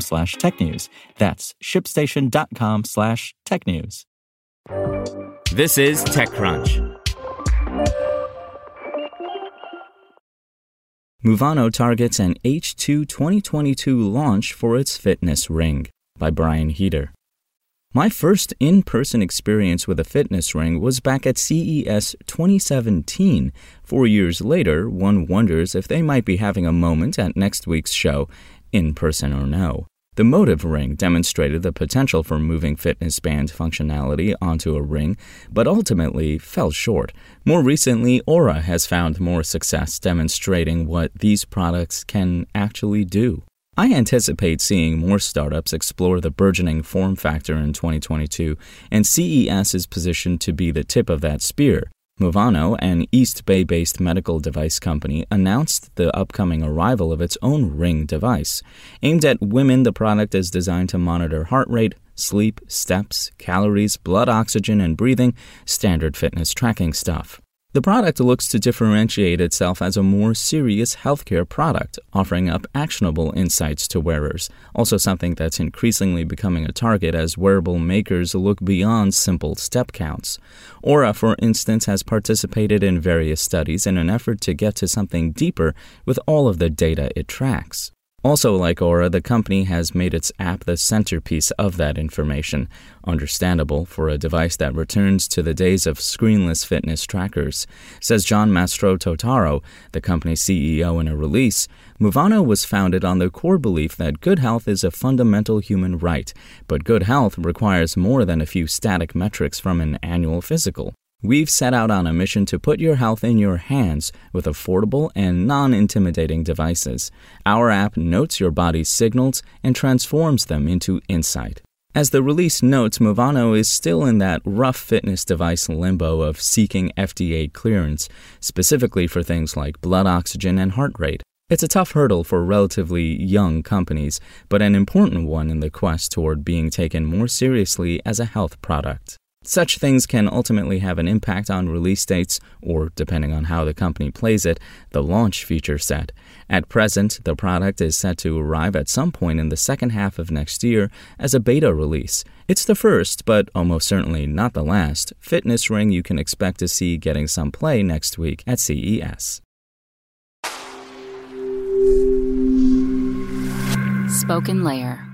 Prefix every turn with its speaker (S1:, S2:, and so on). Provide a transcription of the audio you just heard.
S1: slash technews. That's shipstation.com slash technews.
S2: This is TechCrunch.
S1: Movano targets an H2 2022 launch for its fitness ring by Brian Heater. My first in person experience with a fitness ring was back at CES 2017. Four years later, one wonders if they might be having a moment at next week's show, in person or no. The Motiv Ring demonstrated the potential for moving fitness band functionality onto a ring, but ultimately fell short. More recently, Oura has found more success demonstrating what these products can actually do. I anticipate seeing more startups explore the burgeoning form factor in 2022, and CES is positioned to be the tip of that spear. Movano, an East Bay based medical device company, announced the upcoming arrival of its own Ring device. Aimed at women, the product is designed to monitor heart rate, sleep, steps, calories, blood oxygen, and breathing, standard fitness tracking stuff. The product looks to differentiate itself as a more serious healthcare product, offering up actionable insights to wearers, also something that's increasingly becoming a target as wearable makers look beyond simple step counts. Oura, for instance, has participated in various studies in an effort to get to something deeper with all of the data it tracks. Also, like Oura, the company has made its app the centerpiece of that information. Understandable for a device that returns to the days of screenless fitness trackers. Says John Mastrototaro, the company's CEO, in a release. Movano was founded on the core belief that good health is a fundamental human right, but good health requires more than a few static metrics from an annual physical. We've set out on a mission to put your health in your hands with affordable and non intimidating devices. Our app notes your body's signals and transforms them into insight. As the release notes, Movano is still in that rough fitness device limbo of seeking FDA clearance, specifically for things like blood oxygen and heart rate. It's a tough hurdle for relatively young companies, but an important one in the quest toward being taken more seriously as a health product. Such things can ultimately have an impact on release dates, or depending on how the company plays it, the launch feature set. At present, the product is set to arrive at some point in the second half of next year as a beta release. It's the first, but almost certainly not the last, fitness ring you can expect to see getting some play next week at CES.
S3: SpokenLayer.